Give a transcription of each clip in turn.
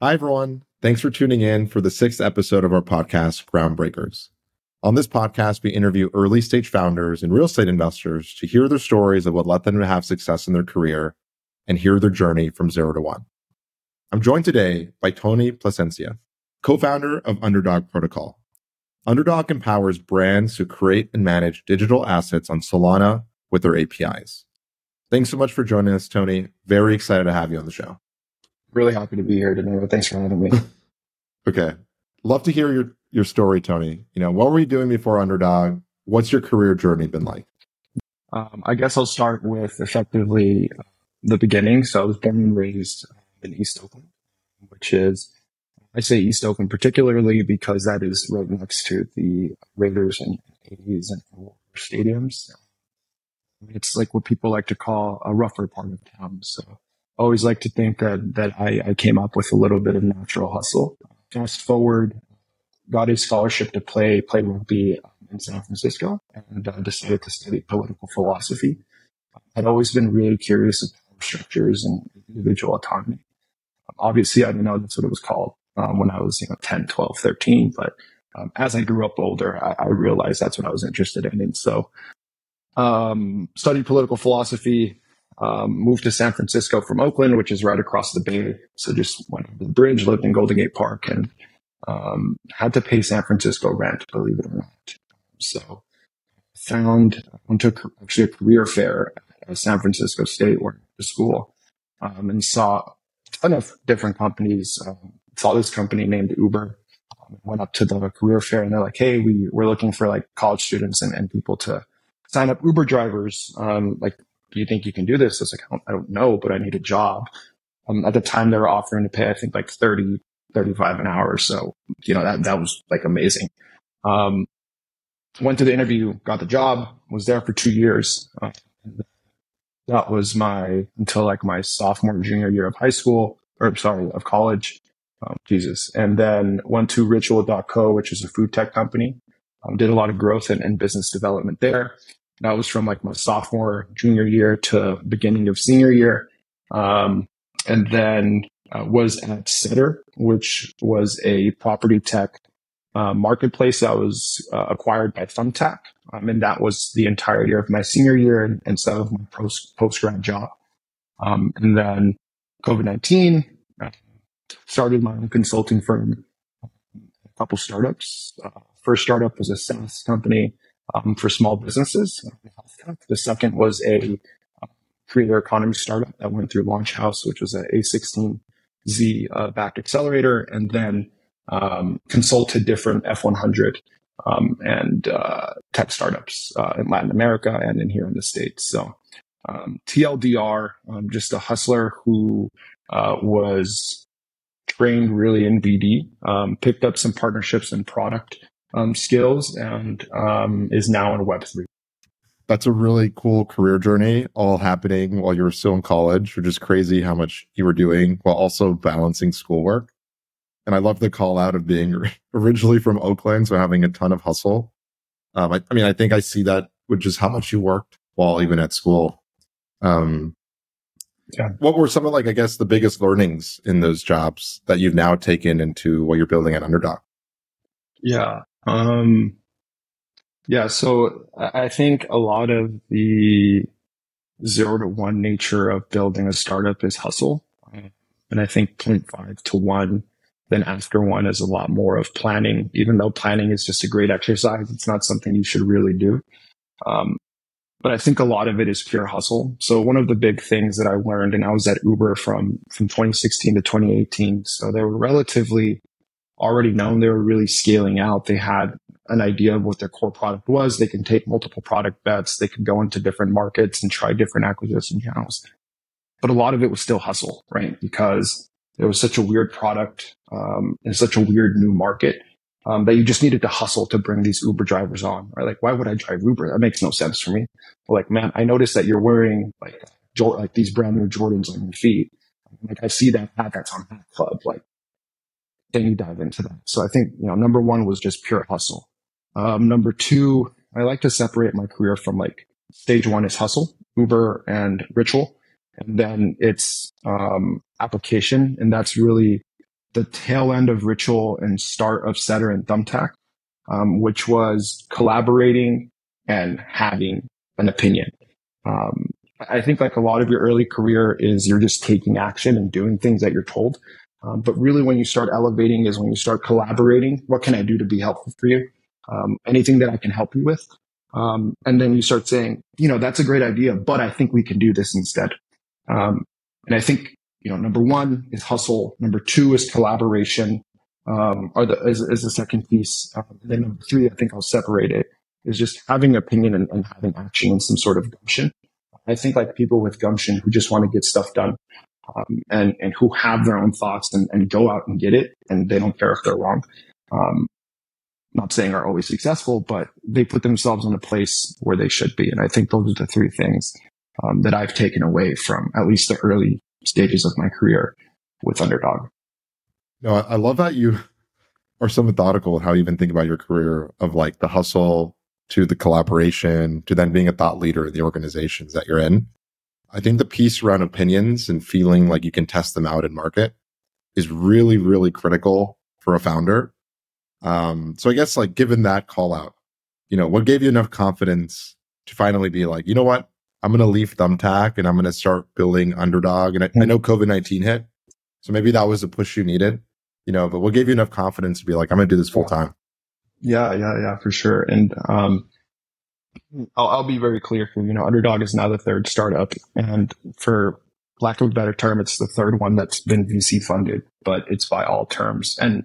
Hi, everyone. Thanks for tuning in for the sixth episode of our podcast, Groundbreakers. On this podcast, we interview early stage founders and real estate investors to hear their stories of what led them to have success in their career and hear their journey from zero to one. I'm joined today by Tony Plasencia, co-founder of Underdog Protocol. Underdog empowers brands to create and manage digital assets on Solana with their APIs. Thanks so much for joining us, Tony. Very excited to have you on the show. Really happy to be here today. Thanks for having me. okay. Love to hear your, your story, Tony. You know, what were you doing before Underdog? What's your career journey been like? Um, I guess I'll start with effectively the beginning. So I was born and raised in East Oakland, which is, I say East Oakland particularly because that is right next to the Raiders and A's and stadiums. It's like what people like to call a rougher part of town. So always like to think that, that I, I came up with a little bit of natural hustle. Fast forward, got a scholarship to play, play rugby in San Francisco and uh, decided to study political philosophy. I'd always been really curious about structures and individual autonomy. Obviously, I didn't know that's what it was called um, when I was, you know, 10, 12, 13. But um, as I grew up older, I, I, realized that's what I was interested in. And so um, studied political philosophy, um, moved to San Francisco from Oakland, which is right across the bay. So just went over the bridge, lived in Golden Gate Park, and um, had to pay San Francisco rent, believe it or not. So found went to actually a career fair at San Francisco State, where the school, um, and saw a ton of different companies. Um, saw this company named Uber. Um, went up to the career fair, and they're like, "Hey, we we're looking for like college students and, and people to." sign up Uber drivers. Um, like, do you think you can do this? I was like, I don't, I don't know, but I need a job. Um, at the time they were offering to pay, I think like 30, 35 an hour. Or So, you know, that, that was like amazing. Um, went to the interview, got the job, was there for two years. Uh, that was my, until like my sophomore, junior year of high school, or sorry, of college. Um, Jesus. And then went to ritual.co, which is a food tech company. Um, did a lot of growth and, and business development there. That was from like my sophomore, junior year to beginning of senior year. Um, and then uh, was at Setter, which was a property tech uh, marketplace that was uh, acquired by Thumbtack. Um, and that was the entire year of my senior year and, and some of my post post grad job. Um, and then COVID nineteen uh, started my own consulting firm, a couple startups. Uh, first startup was a SaaS company um, for small businesses. The second was a uh, creator economy startup that went through Launch House, which was a A16Z uh, backed accelerator, and then um, consulted different F100 um, and uh, tech startups uh, in Latin America and in here in the States. So um, TLDR, um, just a hustler who uh, was trained really in BD, um, picked up some partnerships and product um, skills and um, is now in Web3. That's a really cool career journey, all happening while you were still in college, which is crazy how much you were doing while also balancing schoolwork. And I love the call out of being originally from Oakland, so having a ton of hustle. Um, I, I, mean, I think I see that which is how much you worked while even at school. Um, yeah. What were some of like, I guess, the biggest learnings in those jobs that you've now taken into what you're building at Underdog? Yeah. Um, yeah, so I think a lot of the zero to one nature of building a startup is hustle. And I think 0.5 to one, then after one is a lot more of planning, even though planning is just a great exercise. It's not something you should really do. Um, but I think a lot of it is pure hustle. So one of the big things that I learned, and I was at Uber from, from 2016 to 2018. So they were relatively already known they were really scaling out. They had an idea of what their core product was. They can take multiple product bets. They could go into different markets and try different acquisition channels. But a lot of it was still hustle, right? Because it was such a weird product um, in such a weird new market um, that you just needed to hustle to bring these Uber drivers on. Right? Like, why would I drive Uber? That makes no sense for me. But like, man, I noticed that you're wearing like like these brand new Jordans on your feet. Like, I see that hat that's on Hat Club. Like, then you dive into that. So I think, you know, number one was just pure hustle. Um, number two, I like to separate my career from like stage one is hustle, Uber and ritual. And then it's, um, application. And that's really the tail end of Ritual and start of Setter and Thumbtack, um, which was collaborating and having an opinion. Um, I think like a lot of your early career is you're just taking action and doing things that you're told. Um, but really, when you start elevating is when you start collaborating. What can I do to be helpful for you? Um, anything that I can help you with. Um, and then you start saying, you know, that's a great idea, but I think we can do this instead. Um, and I think, you know, number one is hustle. Number two is collaboration. Um, are the, is, is the second piece. Um, then number three, I think I'll separate it is just having opinion and, and having action and some sort of gumption. I think like people with gumption who just want to get stuff done um, and and who have their own thoughts and, and go out and get it, and they don't care if they're wrong. Um, not saying are always successful, but they put themselves in a place where they should be. And I think those are the three things um, that I've taken away from at least the early stages of my career with Underdog. No, I love that you are so methodical with how you even think about your career of like the hustle to the collaboration to then being a thought leader in the organizations that you're in. I think the piece around opinions and feeling like you can test them out in market is really, really critical for a founder. Um, so I guess like given that call out, you know, what gave you enough confidence to finally be like, you know what, I'm going to leave Thumbtack and I'm going to start building Underdog. And I, I know COVID 19 hit. So maybe that was the push you needed, you know, but what gave you enough confidence to be like, I'm going to do this full time? Yeah, yeah, yeah, for sure. And um, I'll, I'll be very clear here. You know, Underdog is now the third startup, and for lack of a better term, it's the third one that's been VC funded, but it's by all terms, and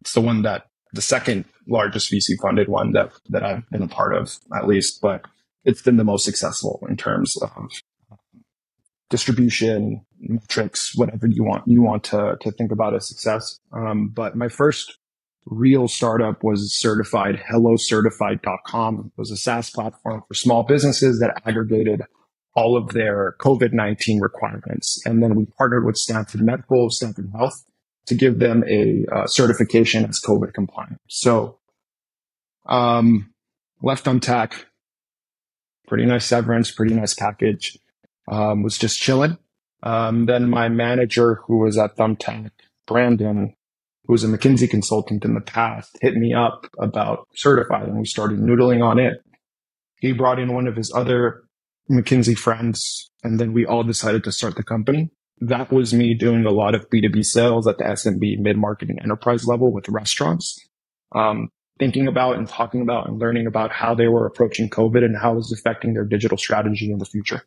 it's the one that the second largest VC funded one that that I've been a part of, at least. But it's been the most successful in terms of distribution, metrics, whatever you want you want to to think about as success. Um, but my first real startup was certified hellocertified.com was a SaaS platform for small businesses that aggregated all of their COVID-19 requirements. And then we partnered with Stanford Medical, Stanford Health to give them a uh, certification as COVID compliant. So, um, left Thumbtack, pretty nice severance, pretty nice package. Um, was just chilling. Um, then my manager who was at Thumbtack, Brandon, who was a McKinsey consultant in the past, hit me up about certified and we started noodling on it. He brought in one of his other McKinsey friends and then we all decided to start the company. That was me doing a lot of B2B sales at the SMB mid market and enterprise level with restaurants. Um, thinking about and talking about and learning about how they were approaching COVID and how it was affecting their digital strategy in the future.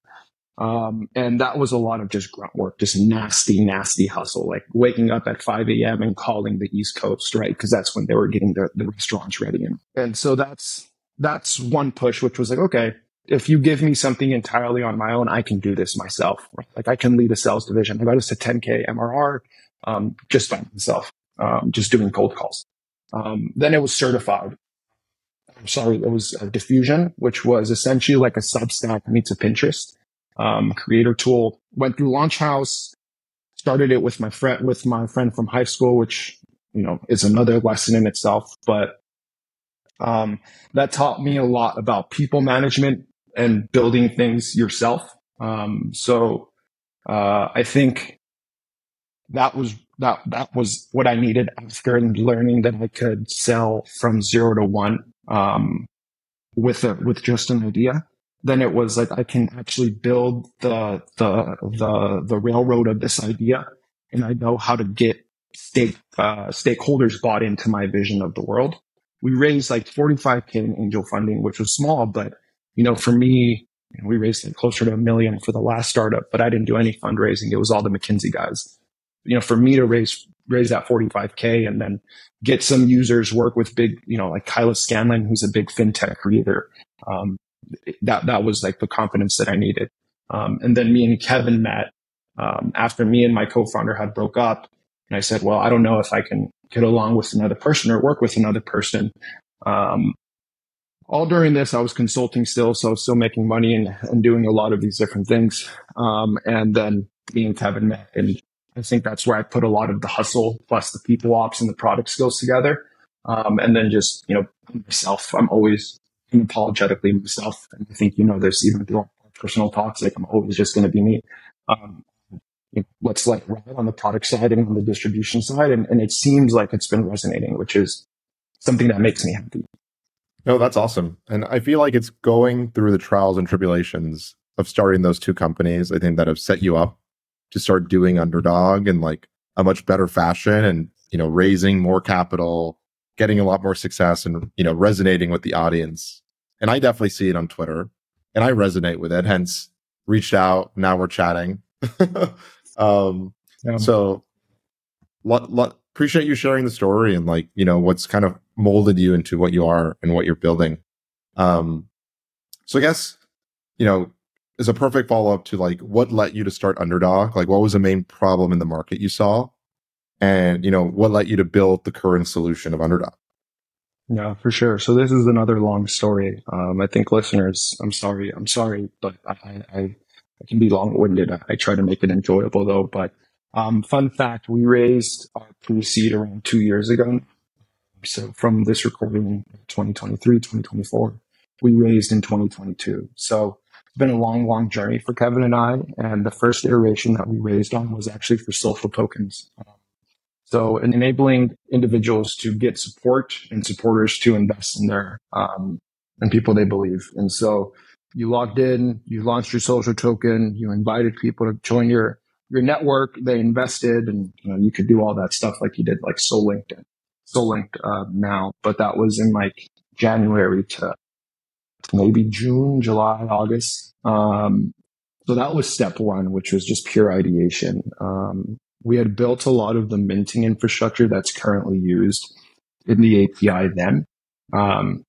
Um, and that was a lot of just grunt work, just nasty, nasty hustle, like waking up at 5 a.m. and calling the East Coast, right? Cause that's when they were getting the, the restaurants ready. And, and so that's, that's one push, which was like, okay, if you give me something entirely on my own, I can do this myself. Right? Like I can lead a sales division. I got us to 10K MRR, um, just by myself, um, just doing cold calls. Um, then it was certified. I'm sorry, it was a diffusion, which was essentially like a Substack meets a Pinterest um, creator tool. Went through Launch House, started it with my friend with my friend from high school, which you know is another lesson in itself. But um, that taught me a lot about people management and building things yourself. Um, so uh, I think that was that that was what I needed after learning that I could sell from zero to one um, with a with just an idea then it was like I can actually build the the the the railroad of this idea, and I know how to get stake uh, stakeholders bought into my vision of the world. We raised like 45k in angel funding, which was small, but you know, for me, we raised like closer to a million for the last startup, but I didn't do any fundraising. It was all the McKinsey guys. You know, for me to raise raise that 45k and then get some users work with big, you know, like Kyla Scanlon, who's a big fintech creator, um, that that was like the confidence that I needed. Um, and then me and Kevin met um, after me and my co-founder had broke up, and I said, "Well, I don't know if I can get along with another person or work with another person." Um, all during this, I was consulting still, so I was still making money and, and doing a lot of these different things. Um, and then me and Kevin met, and I think that's where I put a lot of the hustle plus the people ops and the product skills together. Um, and then just you know myself, I'm always unapologetically myself. And I think you know this even through personal talks. Like I'm always just going to be me. Um, you know, let's like ride on the product side and on the distribution side. And, and it seems like it's been resonating, which is something that makes me happy. No, that's awesome. And I feel like it's going through the trials and tribulations of starting those two companies, I think that have set you up to start doing underdog in like a much better fashion and, you know, raising more capital, getting a lot more success and, you know, resonating with the audience. And I definitely see it on Twitter and I resonate with it. Hence reached out. Now we're chatting. um, yeah. so appreciate you sharing the story and like, you know, what's kind of molded you into what you are and what you're building. Um, so I guess, you know, is a perfect follow up to like what led you to start Underdog? Like, what was the main problem in the market you saw? And, you know, what led you to build the current solution of Underdog? Yeah, for sure. So this is another long story. Um, I think listeners, I'm sorry, I'm sorry, but I, I, I can be long winded. I, I, try to make it enjoyable though. But um, fun fact: we raised our pre-seed around two years ago. So from this recording, 2023, 2024, we raised in 2022. So it's been a long, long journey for Kevin and I. And the first iteration that we raised on was actually for social tokens. So enabling individuals to get support and supporters to invest in their, um, and people they believe. And so you logged in, you launched your social token, you invited people to join your, your network. They invested and you know, you could do all that stuff like you did like Soul LinkedIn, Soul Linked, uh, now, but that was in like January to maybe June, July, August. Um, so that was step one, which was just pure ideation. Um, we had built a lot of the minting infrastructure that's currently used in the API then. Um,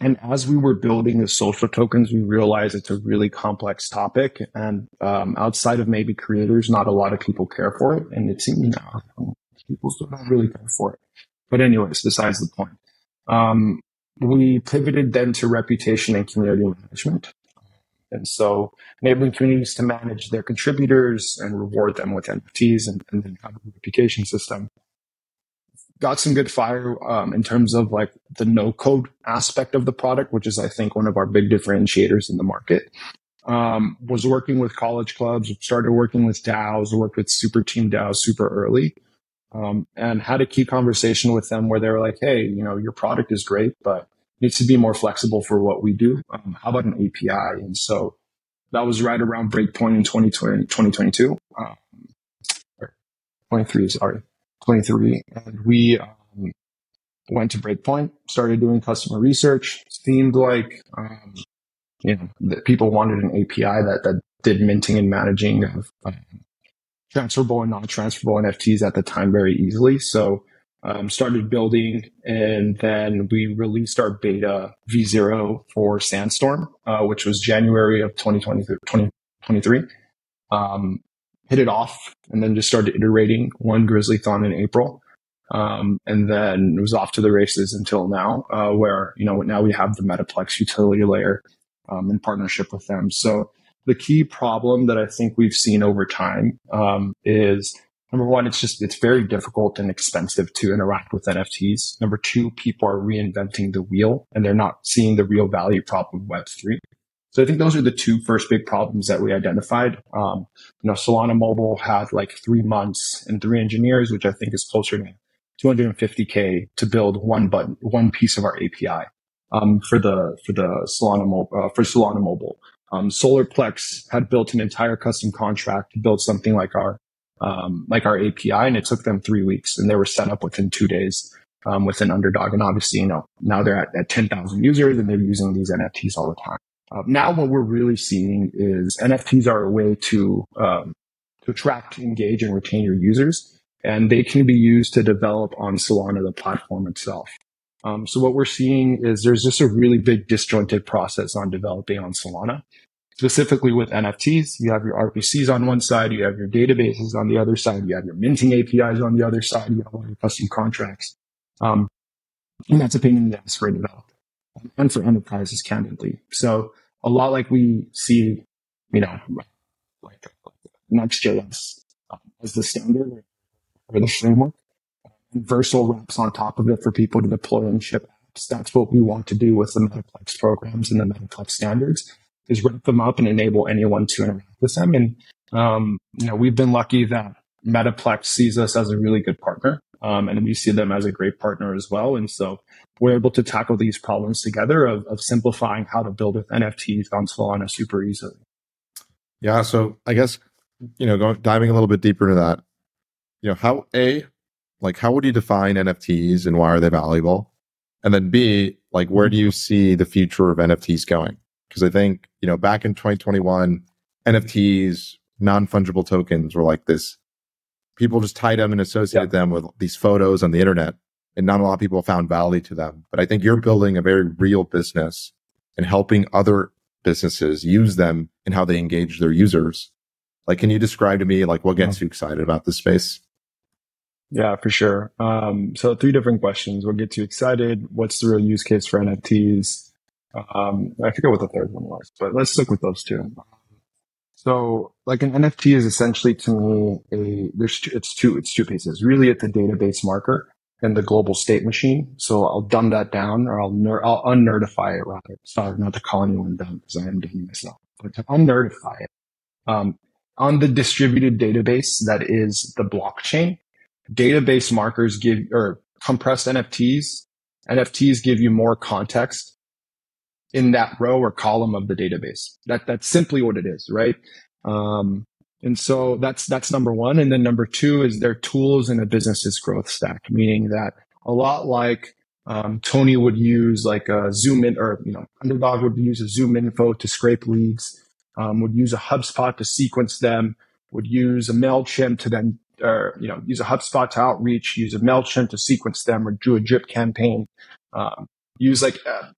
and as we were building the social tokens, we realized it's a really complex topic. And um, outside of maybe creators, not a lot of people care for it. And it seems now people still don't really care for it. But anyways, besides the point. Um, we pivoted then to reputation and community management. And so enabling communities to manage their contributors and reward them with NFTs and, and then have a reputation system. Got some good fire um, in terms of like the no code aspect of the product, which is, I think, one of our big differentiators in the market. Um, was working with college clubs, started working with DAOs, worked with Superteam DAOs super early um, and had a key conversation with them where they were like, "Hey, you know, your product is great, but needs to be more flexible for what we do. Um, how about an API?" And so that was right around breakpoint in 2020, 2022, um, 23, sorry, 23, and we um, went to breakpoint, started doing customer research. Seemed like um, you know that people wanted an API that that did minting and managing of um, transferable and non-transferable NFTs at the time very easily. So um, started building and then we released our beta V0 for Sandstorm, uh, which was January of 2023. Um, hit it off and then just started iterating won Grizzlython in April. Um, and then it was off to the races until now, uh, where, you know, now we have the Metaplex utility layer, um, in partnership with them. So the key problem that I think we've seen over time um, is number one, it's just it's very difficult and expensive to interact with NFTs. Number two, people are reinventing the wheel and they're not seeing the real value problem of Web three. So I think those are the two first big problems that we identified. Um, you know, Solana Mobile had like three months and three engineers, which I think is closer to 250k to build one button, one piece of our API um, for the for the Solana Mobile uh, for Solana Mobile. Um, SolarPlex had built an entire custom contract to build something like our um, like our API, and it took them three weeks, and they were set up within two days um, with an underdog. And obviously, you know, now they're at, at 10,000 users, and they're using these NFTs all the time. Uh, now, what we're really seeing is NFTs are a way to um, to attract, engage, and retain your users, and they can be used to develop on Solana, the platform itself. Um, so what we're seeing is there's just a really big disjointed process on developing on Solana specifically with NFTs, you have your RPCs on one side, you have your databases on the other side, you have your minting APIs on the other side, you have all your custom contracts. Um, and that's a pain in the ass for a developer and for enterprises, candidly. So a lot like we see, you know, like, Next.js um, as the standard or the framework. And Vercel wraps on top of it for people to deploy and ship apps. That's what we want to do with the Metaplex programs and the Metaplex standards is wrap them up and enable anyone to interact with them. And Um, you know, we've been lucky that Metaplex sees us as a really good partner. Um, and we see them as a great partner as well. And so we're able to tackle these problems together of, of simplifying how to build with NFTs on Solana super easily. Yeah. So I guess, you know, going, diving a little bit deeper into that, you know, how A, like how would you define NFTs and why are they valuable? And then B, like where do you see the future of NFTs going? Because I think, you know, back in 2021, NFTs, non fungible tokens were like this. People just tied them and associated yeah. them with these photos on the internet. And not a lot of people found value to them. But I think you're building a very real business and helping other businesses use them and how they engage their users. Like, can you describe to me like what gets you excited about this space? Yeah, for sure. Um, so three different questions. What gets you excited? What's the real use case for NFTs? Um, I forget what the third one was, but let's stick with those two. So like an NFT is essentially to me a, there's two, it's two, it's two pieces. Really it's a database marker and the global state machine. So I'll dumb that down or I'll, ner- I'll unnerdify it rather. Sorry, not to call anyone dumb because I am dumb myself, but to unnerdify it. Um, on the distributed database that is the blockchain, database markers give or compressed NFTs. NFTs give you more context in that row or column of the database. That that's simply what it is, right? Um, and so that's that's number one. And then number two is their tools in a business's growth stack, meaning that a lot like um, Tony would use like a Zoom in, or you know, Underdog would use a ZoomInfo to scrape leads, um, would use a HubSpot to sequence them, would use a Mailchimp to then or you know use a HubSpot to outreach, use a Mailchimp to sequence them, or do a drip campaign. Um, use like uh,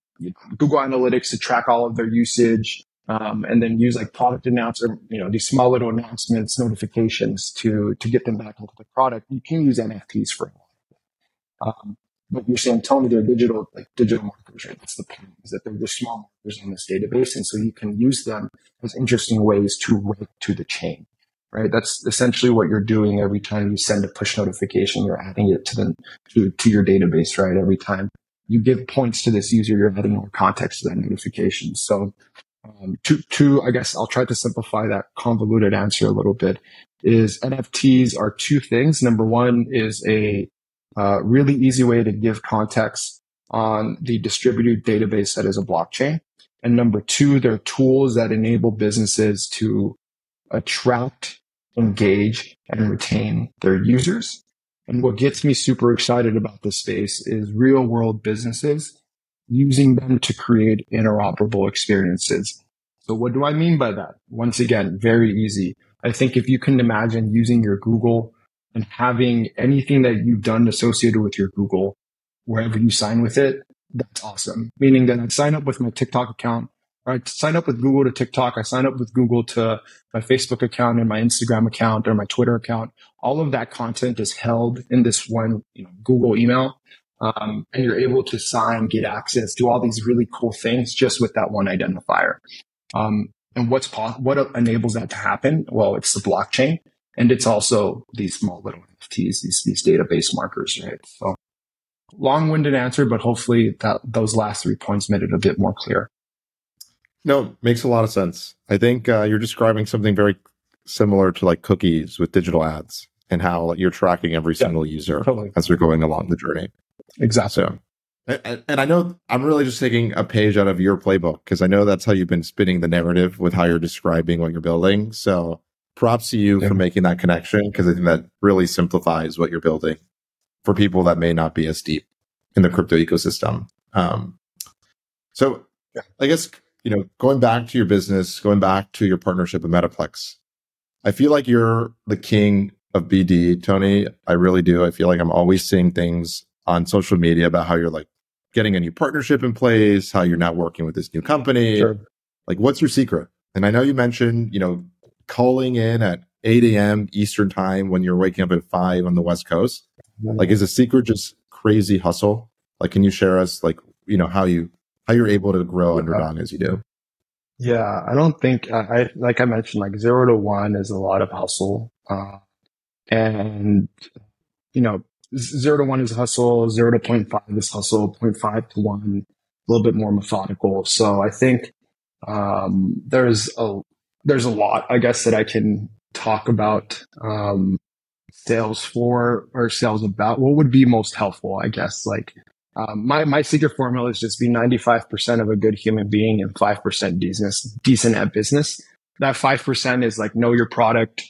Google Analytics to track all of their usage, um, and then use like product announcer, you know, these small little announcements, notifications to to get them back into the product. You can use NFTs for a um, but you're saying, Tony, they're digital, like digital markers, right? That's the point, is that they're just small markers in this database. And so you can use them as interesting ways to rank to the chain right? That's essentially what you're doing every time you send a push notification. You're adding it to the to, to your database, right? Every time you give points to this user, you're adding more context to that notification. So, um, to to I guess I'll try to simplify that convoluted answer a little bit. Is NFTs are two things. Number one is a uh, really easy way to give context on the distributed database that is a blockchain. And number two, they're tools that enable businesses to attract, engage, and retain their users. And what gets me super excited about this space is real world businesses using them to create interoperable experiences. So what do I mean by that? Once again, very easy. I think if you can imagine using your Google and having anything that you've done associated with your Google, wherever you sign with it, that's awesome. Meaning that I sign up with my TikTok account I sign up with Google to TikTok. I sign up with Google to my Facebook account and my Instagram account or my Twitter account. All of that content is held in this one you know, Google email. Um, and you're able to sign, get access, do all these really cool things just with that one identifier. Um, and what's po- what enables that to happen? Well, it's the blockchain, and it's also these small little NFTs, these these database markers, right? So, long-winded answer, but hopefully that those last three points made it a bit more clear. No, makes a lot of sense. I think uh, you're describing something very similar to like cookies with digital ads and how you're tracking every yeah, single user totally. as they're going along the journey. Exactly. So, and, and I know I'm really just taking a page out of your playbook because I know that's how you've been spinning the narrative with how you're describing what you're building. So props to you yeah. for making that connection because I think that really simplifies what you're building for people that may not be as deep in the crypto ecosystem. Um, so yeah. I guess you know, going back to your business, going back to your partnership with Metaplex, I feel like you're the king of BD, Tony. I really do. I feel like I'm always seeing things on social media about how you're like getting a new partnership in place, how you're now working with this new company. Sure. Like, what's your secret? And I know you mentioned, you know, calling in at 8 a.m. Eastern time when you're waking up at five on the West Coast. Like, is the secret just crazy hustle? Like, can you share us, like, you know, how you how you're able to grow yeah. underdog as you do. Yeah, I don't think I, I, like I mentioned, like zero to one is a lot of hustle, uh, and you know, zero to one is hustle, zero to 0.5 is hustle, 0.5 to one, a little bit more methodical. So I think um, there's a there's a lot, I guess, that I can talk about um, sales for or sales about, what would be most helpful? I guess like um, my my secret formula is just be ninety five percent of a good human being and five percent business decent at business. That five percent is like know your product,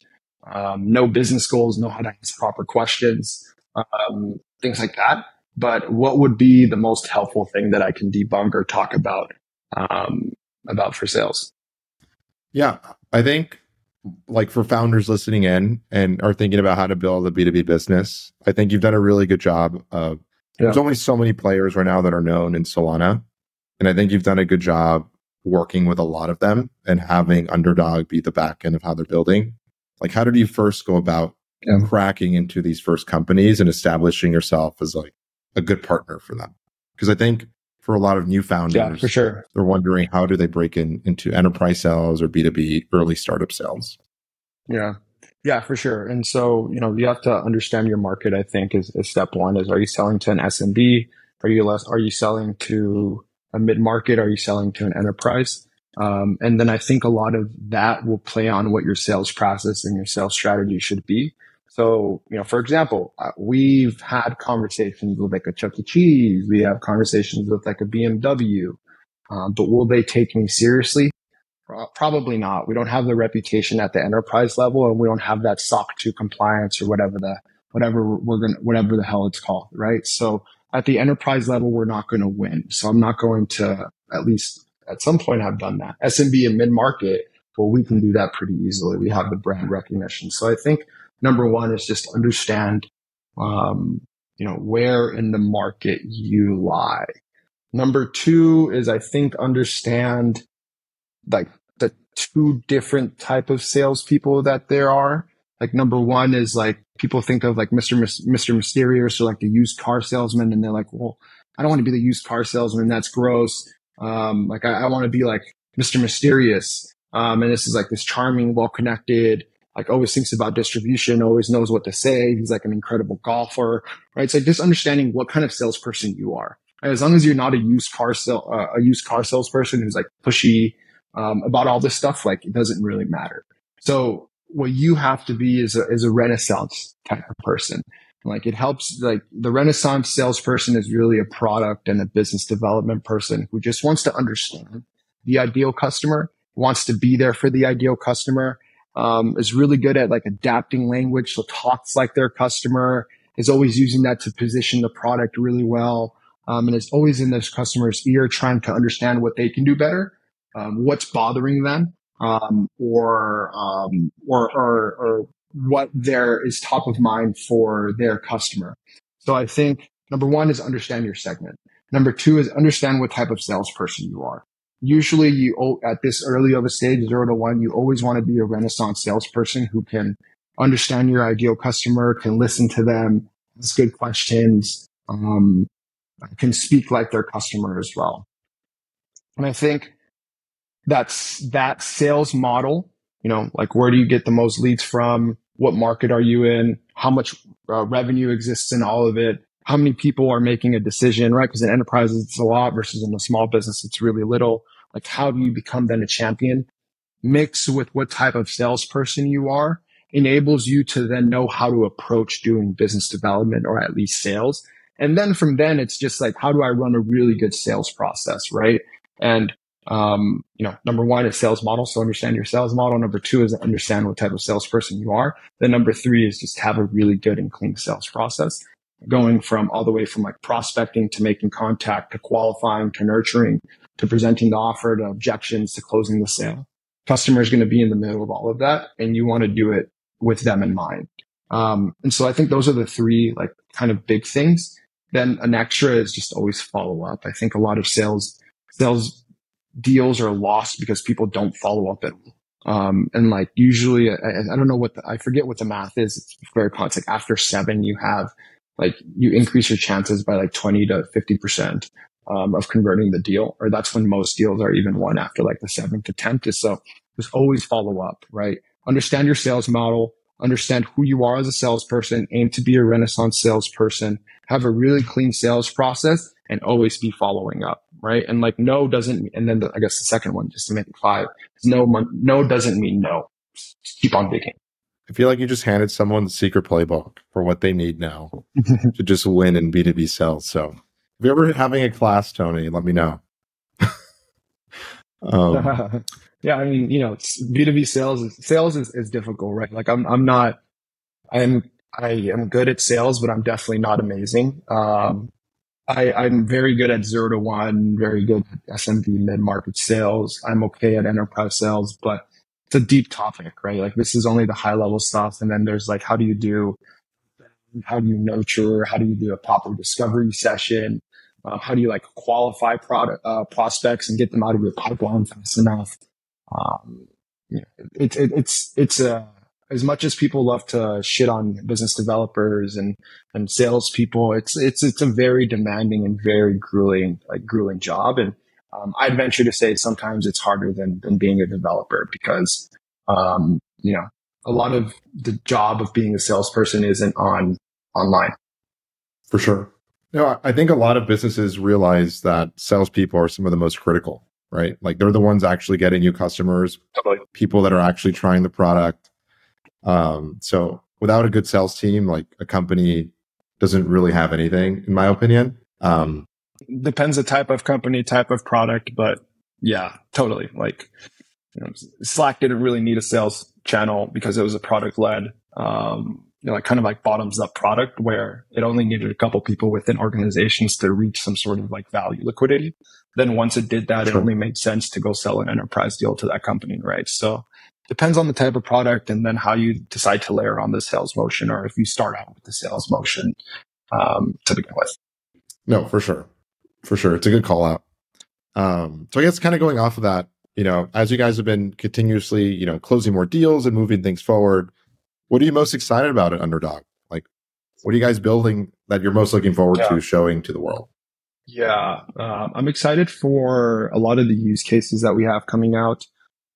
um, know business goals, know how to ask proper questions, um, things like that. But what would be the most helpful thing that I can debunk or talk about um, about for sales? Yeah, I think like for founders listening in and are thinking about how to build a B2B business, I think you've done a really good job of yeah. there's only so many players right now that are known in Solana. And I think you've done a good job working with a lot of them and having underdog be the back end of how they're building. Like how did you first go about yeah. cracking into these first companies and establishing yourself as like a good partner for them? Because I think for a lot of new founders. Yeah, for sure. They're wondering how do they break in into enterprise sales or B2B early startup sales? Yeah. Yeah, for sure. And so, you know, you have to understand your market, I think is, is step one is are you selling to an SMB? Are you less, are you selling to a mid market? Are you selling to an enterprise? Um, and then I think a lot of that will play on what your sales process and your sales strategy should be. So, you know, for example, uh, we've had conversations with like a Chuck E. Cheese. We have conversations with like a BMW. Um, but will they take me seriously? Probably not. We don't have the reputation at the enterprise level and we don't have that SOC 2 compliance or whatever the, whatever we're to, whatever the hell it's called, right? So at the enterprise level, we're not going to win. So I'm not going to at least at some point have done that. SMB and mid market, well, we can do that pretty easily. We have the brand recognition. So I think number one is just understand, um, you know, where in the market you lie. Number two is I think understand like two different type of salespeople that there are. Like number one is like people think of like Mr. Mr. Mysterious or like the used car salesman, and they're like, well, I don't want to be the used car salesman. That's gross. Um, like I, I want to be like Mr. Mysterious. Um, and this is like this charming, well connected, like always thinks about distribution, always knows what to say. He's like an incredible golfer, right? So just understanding what kind of salesperson you are. As long as you're not a used car sale, uh, a used car salesperson who's like pushy um, about all this stuff, like it doesn't really matter. So what you have to be is a, is a renaissance type of person. Like it helps, like the renaissance salesperson is really a product and a business development person who just wants to understand the ideal customer, wants to be there for the ideal customer, um, is really good at like adapting language. So talks like their customer is always using that to position the product really well. Um, and is always in this customer's ear trying to understand what they can do better, um, what's bothering them, um, or, um, or, or, or what there is top of mind for their customer. So I think number one is understand your segment. Number two is understand what type of salesperson you are usually you at this early of a stage, zero to one, you always want to be a renaissance salesperson who can understand your ideal customer, can listen to them, ask good questions, um, can speak like their customer as well. And I think that's that sales model, you know, like where do you get the most leads from? What market are you in? How much uh, revenue exists in all of it? how many people are making a decision, right? Because in enterprises, it's a lot versus in a small business, it's really little. Like, how do you become then a champion? Mix with what type of salesperson you are enables you to then know how to approach doing business development or at least sales. And then from then, it's just like, how do I run a really good sales process, right? And um, you know, number one is sales model. So understand your sales model. Number two is understand what type of salesperson you are. Then number three is just have a really good and clean sales process going from all the way from like prospecting to making contact to qualifying to nurturing to presenting the offer to objections to closing the sale. Customer is going to be in the middle of all of that and you want to do it with them in mind. Um, and so I think those are the three like kind of big things. Then an extra is just always follow up. I think a lot of sales, sales deals are lost because people don't follow up at all. Um, and like usually, I, I don't know what the, I forget what the math is. It's very complex. Like after seven, you have like you increase your chances by like 20 to 50% um, of converting the deal, or that's when most deals are even won after like the seventh to 10th. So just always follow up, right? Understand your sales model, understand who you are as a salesperson, aim to be a renaissance salesperson, have a really clean sales process and always be following up, right? And like no doesn't, and then the, I guess the second one, just to make it five, no, no doesn't mean no. Just keep on digging. I feel like you just handed someone the secret playbook for what they need now to just win in B2B sales. So if you're ever having a class, Tony, let me know. um, yeah, I mean, you know, B2B sales is, sales is, is difficult, right? Like I'm, I'm not, I'm, I am good at sales, but I'm definitely not amazing. Um, I, I'm very good at zero to one, very good at SMB mid market sales. I'm okay at enterprise sales, but it's a deep topic, right? Like this is only the high level stuff. And then there's like, how do you do, how do you nurture? How do you do a proper discovery session? Uh, how do you like qualify product, uh, prospects and get them out of your pipeline fast enough? Um, you know, it, it, it's, it's a, as much as people love to shit on business developers and and salespeople, it's it's it's a very demanding and very grueling like grueling job. And um, I'd venture to say sometimes it's harder than than being a developer because um, you know a lot of the job of being a salesperson isn't on online. For sure. No, I think a lot of businesses realize that salespeople are some of the most critical, right? Like they're the ones actually getting you customers, totally. people that are actually trying the product um, so without a good sales team, like a company doesn't really have anything, in my opinion. Um, Depends the type of company, type of product, but yeah, totally. Like you know, Slack didn't really need a sales channel because it was a product led, um, you know, like kind of like bottoms up product where it only needed a couple people within organizations to reach some sort of like value liquidity. Then once it did that, sure. it only made sense to go sell an enterprise deal to that company, right? So depends on the type of product and then how you decide to layer on the sales motion or if you start out with the sales motion um, to begin with. No, for sure. For sure. It's a good call out. Um, so I guess kind of going off of that, you know, as you guys have been continuously, you know, closing more deals and moving things forward, what are you most excited about at Underdog? Like, what are you guys building that you're most looking forward yeah. to showing to the world? Yeah, um, I'm excited for a lot of the use cases that we have coming out.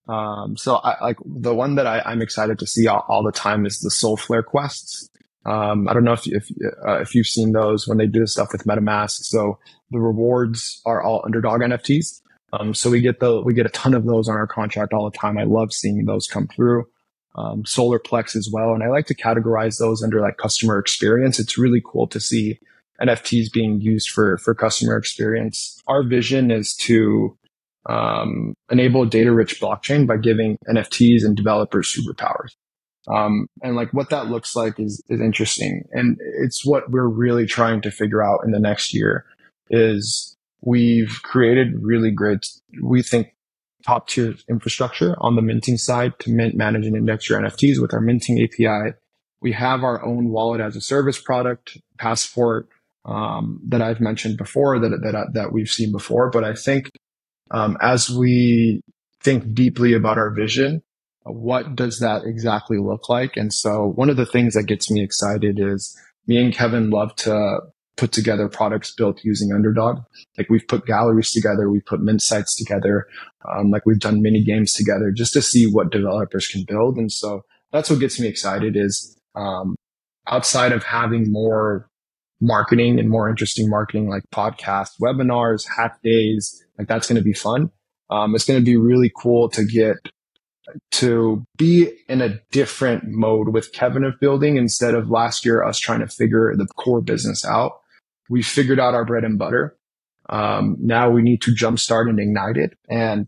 Um, so I like the one that I, am excited to see all, all, the time is the Solflare quests. Um, I don't know if if uh, if you've seen those when they do stuff with MetaMask. So the rewards are all underdog NFTs. Um, so we get the we get a ton of those on our contract all the time. I love seeing those come through. Um, Solarplex as well, and I like to categorize those under like customer experience. It's really cool to see NFTs being used for for customer experience. Our vision is to um, enable a data rich blockchain by giving NFTs and developers superpowers. Um, and like what that looks like is, is interesting. And it's what we're really trying to figure out in the next year is we've created really great, we think top tier infrastructure on the minting side to mint, manage and index your NFTs with our minting API. We have our own wallet as a service product, Passport, um, that I've mentioned before that, that, that we've seen before. But I think um, as we think deeply about our vision, what does that exactly look like? And so one of the things that gets me excited is me and Kevin love to put together products built using Underdog. Like we've put galleries together, we've put mint sites together, um, like we've done mini games together just to see what developers can build. And so that's what gets me excited is um, outside of having more marketing and more interesting marketing like podcasts, webinars, hack days, like that's going to be fun. Um, it's going to be really cool to get to be in a different mode with Kevin of building instead of last year us trying to figure the core business out. We figured out our bread and butter. Um, now we need to jumpstart and ignite it and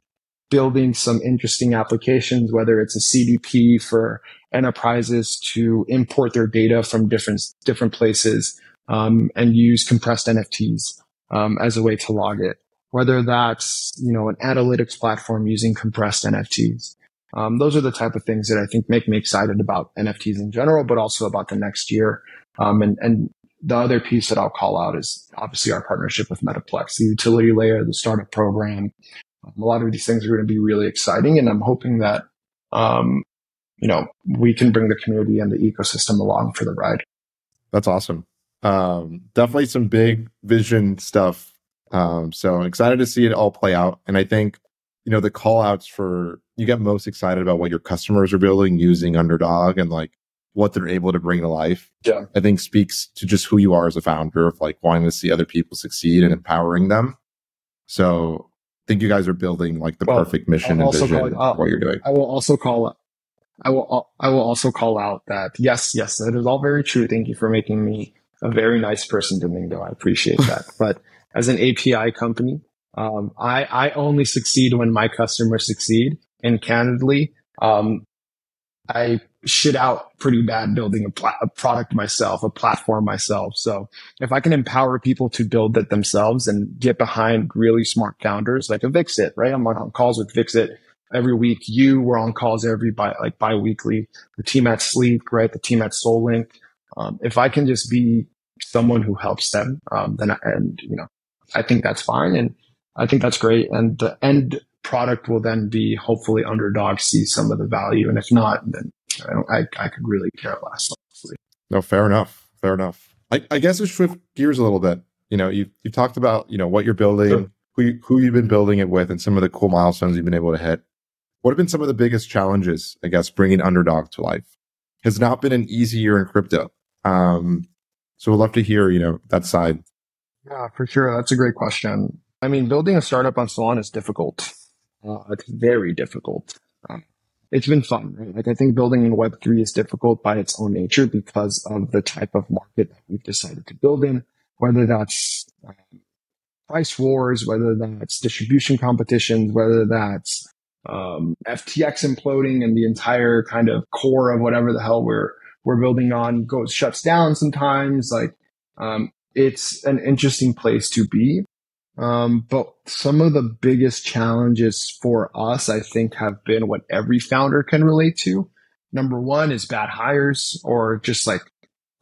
building some interesting applications, whether it's a CDP for enterprises to import their data from different different places um, and use compressed NFTs um, as a way to log it. Whether that's you know an analytics platform using compressed NFTs. Um, those are the type of things that I think make me excited about NFTs in general, but also about the next year. Um, and, and the other piece that I'll call out is obviously our partnership with Metaplex, the utility layer, the startup program. Um, a lot of these things are going to be really exciting, and I'm hoping that um, you know we can bring the community and the ecosystem along for the ride. That's awesome. Um, definitely some big vision stuff. Um, so excited to see it all play out. And I think, you know, the call outs for you get most excited about what your customers are building using Underdog and like what they're able to bring to life. Yeah. I think speaks to just who you are as a founder of like wanting to see other people succeed and empowering them. So I think you guys are building like the well, perfect mission and vision call, what you're doing. I will also call I will I will also call out that yes, yes, that is all very true. Thank you for making me a very nice person, Domingo. I appreciate that. but as an API company, um, I I only succeed when my customers succeed. And candidly, um, I shit out pretty bad building a, pl- a, product myself, a platform myself. So if I can empower people to build it themselves and get behind really smart founders like a Vixit, right? I'm on calls with Vixit every week. You were on calls every bi like bi-weekly. The team at Sleep, right? The team at SoulLink. Um, if I can just be someone who helps them, um, then I, and you know, I think that's fine, and I think that's great. And the end product will then be hopefully underdog see some of the value, and if not, then I, I, I could really care less. Honestly. No, fair enough. Fair enough. I, I guess to shift gears a little bit. You know, you you talked about you know what you're building, sure. who you, who you've been building it with, and some of the cool milestones you've been able to hit. What have been some of the biggest challenges, I guess, bringing Underdog to life? Has not been an easy year in crypto. Um, so we'd love to hear, you know, that side. Yeah, for sure. That's a great question. I mean, building a startup on Solana is difficult. Uh, it's very difficult. Um, it's been fun, right? Like I think building in Web3 is difficult by its own nature because of the type of market that we've decided to build in, whether that's um, price wars, whether that's distribution competitions, whether that's um, FTX imploding and the entire kind of core of whatever the hell we're we're building on goes shuts down sometimes. Like um, it's an interesting place to be. Um, but some of the biggest challenges for us, I think, have been what every founder can relate to. Number one is bad hires or just like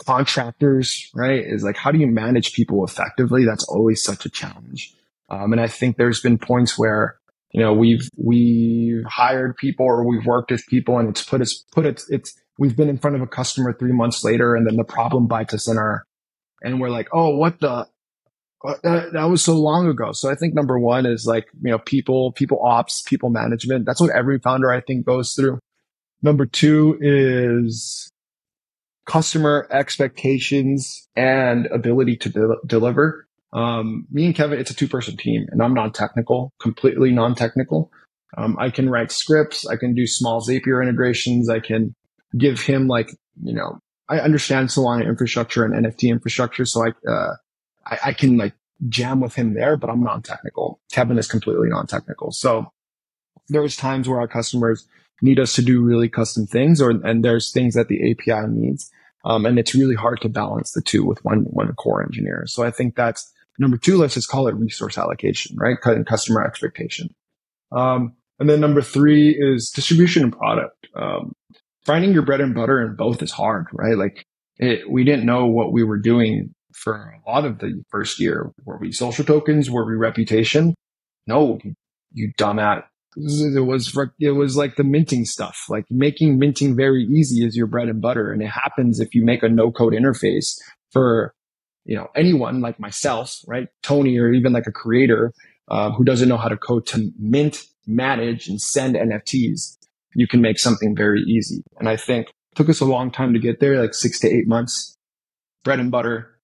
contractors, right? Is like, how do you manage people effectively? That's always such a challenge. Um, and I think there's been points where you know, we've, we've hired people or we've worked with people and it's put us, put it, it's, we've been in front of a customer three months later and then the problem bites us in our, and we're like, oh, what the, that, that was so long ago. So I think number one is like, you know, people, people ops, people management. That's what every founder I think goes through. Number two is customer expectations and ability to de- deliver. Um, me and Kevin, it's a two person team and I'm non-technical, completely non-technical. Um, I can write scripts. I can do small Zapier integrations. I can give him like, you know, I understand Solana infrastructure and NFT infrastructure. So I, uh, I, I can like jam with him there, but I'm non-technical. Kevin is completely non-technical. So there's times where our customers need us to do really custom things or, and there's things that the API needs. Um, and it's really hard to balance the two with one, one core engineer. So I think that's, Number two, let's just call it resource allocation, right? Customer expectation. Um, and then number three is distribution and product. Um, finding your bread and butter in both is hard, right? Like it, we didn't know what we were doing for a lot of the first year. Were we social tokens? Were we reputation? No, you dumbass. It was it was like the minting stuff, like making minting very easy is your bread and butter, and it happens if you make a no code interface for you know, anyone like myself, right? Tony, or even like a creator uh, who doesn't know how to code to mint, manage, and send NFTs, you can make something very easy. And I think took us a long time to get there, like six to eight months, bread and butter,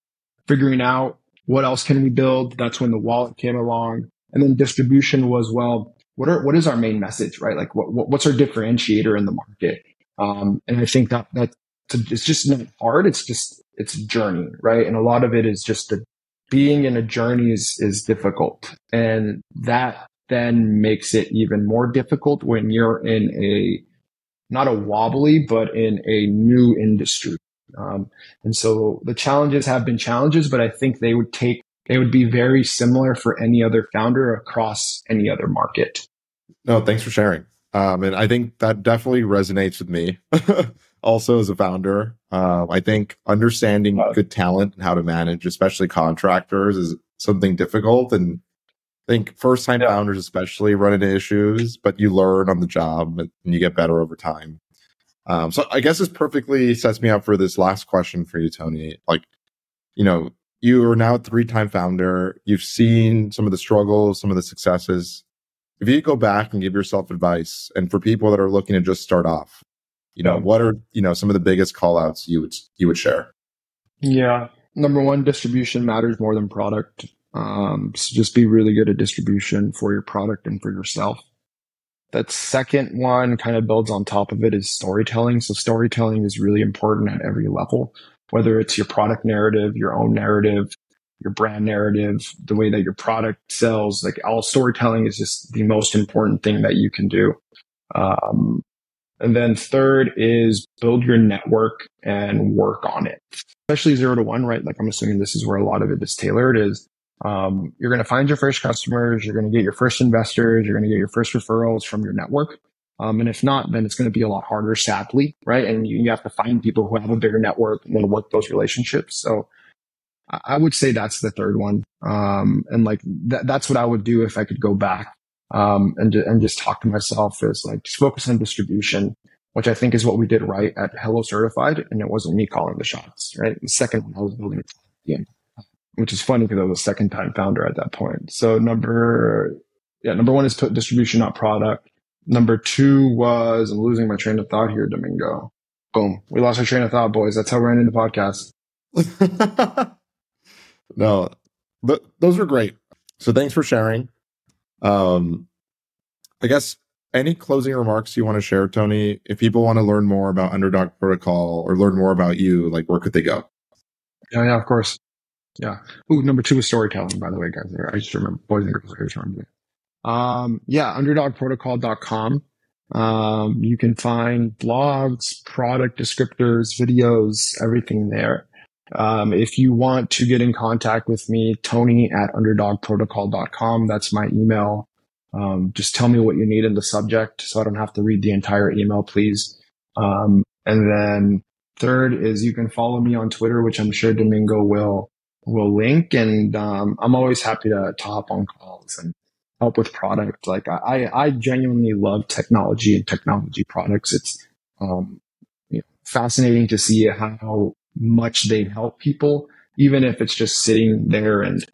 figuring out what else can we build. That's when the wallet came along. And then distribution was, well, what are, what is our main message, right? Like what, what what's our differentiator in the market? Um, and I think that, that it's just not hard. It's just it's a journey, right? And a lot of it is just the being in a journey is, is difficult. And that then makes it even more difficult when you're in a, not a wobbly, but in a new industry. Um, and so the challenges have been challenges, but I think they would take, they would be very similar for any other founder across any other market. No, thanks for sharing. Um, and I think that definitely resonates with me. also as a founder. Um, I think understanding good talent and how to manage, especially contractors, is something difficult. And I think first time yeah. founders, especially, run into issues, but you learn on the job and you get better over time. Um, so I guess this perfectly sets me up for this last question for you, Tony. Like, you know, you are now a three time founder. You've seen some of the struggles, some of the successes. If you go back and give yourself advice, and for people that are looking to just start off, you know, what are, you know, some of the biggest call outs you would, you would share? Yeah. Number one, distribution matters more than product. Um, so just be really good at distribution for your product and for yourself. that second one kind of builds on top of it is storytelling. So storytelling is really important at every level, whether it's your product narrative, your own narrative, your brand narrative, the way that your product sells, like all storytelling is just the most important thing that you can do. Um, and then third is build your network and work on it, especially zero to one, right? Like I'm assuming this is where a lot of it is tailored is, um, you're going to find your first customers. You're going to get your first investors. You're going to get your first referrals from your network. Um, and if not, then it's going to be a lot harder, sadly, right? And you, you have to find people who have a bigger network and then work those relationships. So I would say that's the third one. Um, and like that, that's what I would do if I could go back, um, and, and just talk to myself is like, just focus on distribution, which I think is what we did right at Hello Certified. And it wasn't me calling the shots, right? The second one I was building end, which is funny because I was a second time founder at that point. So number, yeah, number one is put distribution, not product. Number two was, I'm losing my train of thought here, Domingo. Boom. We lost our train of thought, boys. That's how we're ending the podcast. no, but those were great. So thanks for sharing. Um, I guess any closing remarks you want to share, Tony? If people want to learn more about Underdog Protocol or learn more about you, like where could they go? Yeah, yeah, of course. Yeah. Ooh, number two is storytelling, by the way, guys. I just remember boys and girls. I just remember. Um, yeah, underdogprotocol.com. Um, you can find blogs, product descriptors, videos, everything there. Um, if you want to get in contact with me, Tony at underdogprotocol.com. That's my email. Um, just tell me what you need in the subject so I don't have to read the entire email, please. Um, and then third is you can follow me on Twitter, which I'm sure Domingo will, will link. And, um, I'm always happy to, to hop on calls and help with product. Like I, I genuinely love technology and technology products. It's, um, you know, fascinating to see how much they help people, even if it's just sitting there and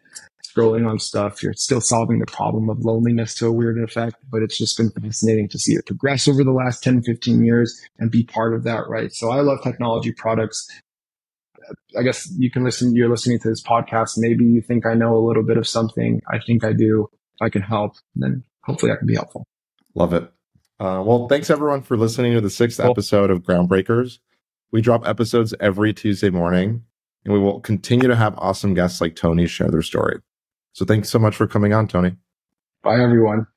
scrolling on stuff. You're still solving the problem of loneliness to a weird effect, but it's just been fascinating to see it progress over the last 10, 15 years and be part of that, right? So I love technology products. I guess you can listen, you're listening to this podcast. Maybe you think I know a little bit of something. I think I do. If I can help, then hopefully I can be helpful. Love it. Uh, well, thanks everyone for listening to the sixth cool. episode of Groundbreakers. We drop episodes every Tuesday morning, and we will continue to have awesome guests like Tony share their story. So thanks so much for coming on, Tony. Bye, everyone.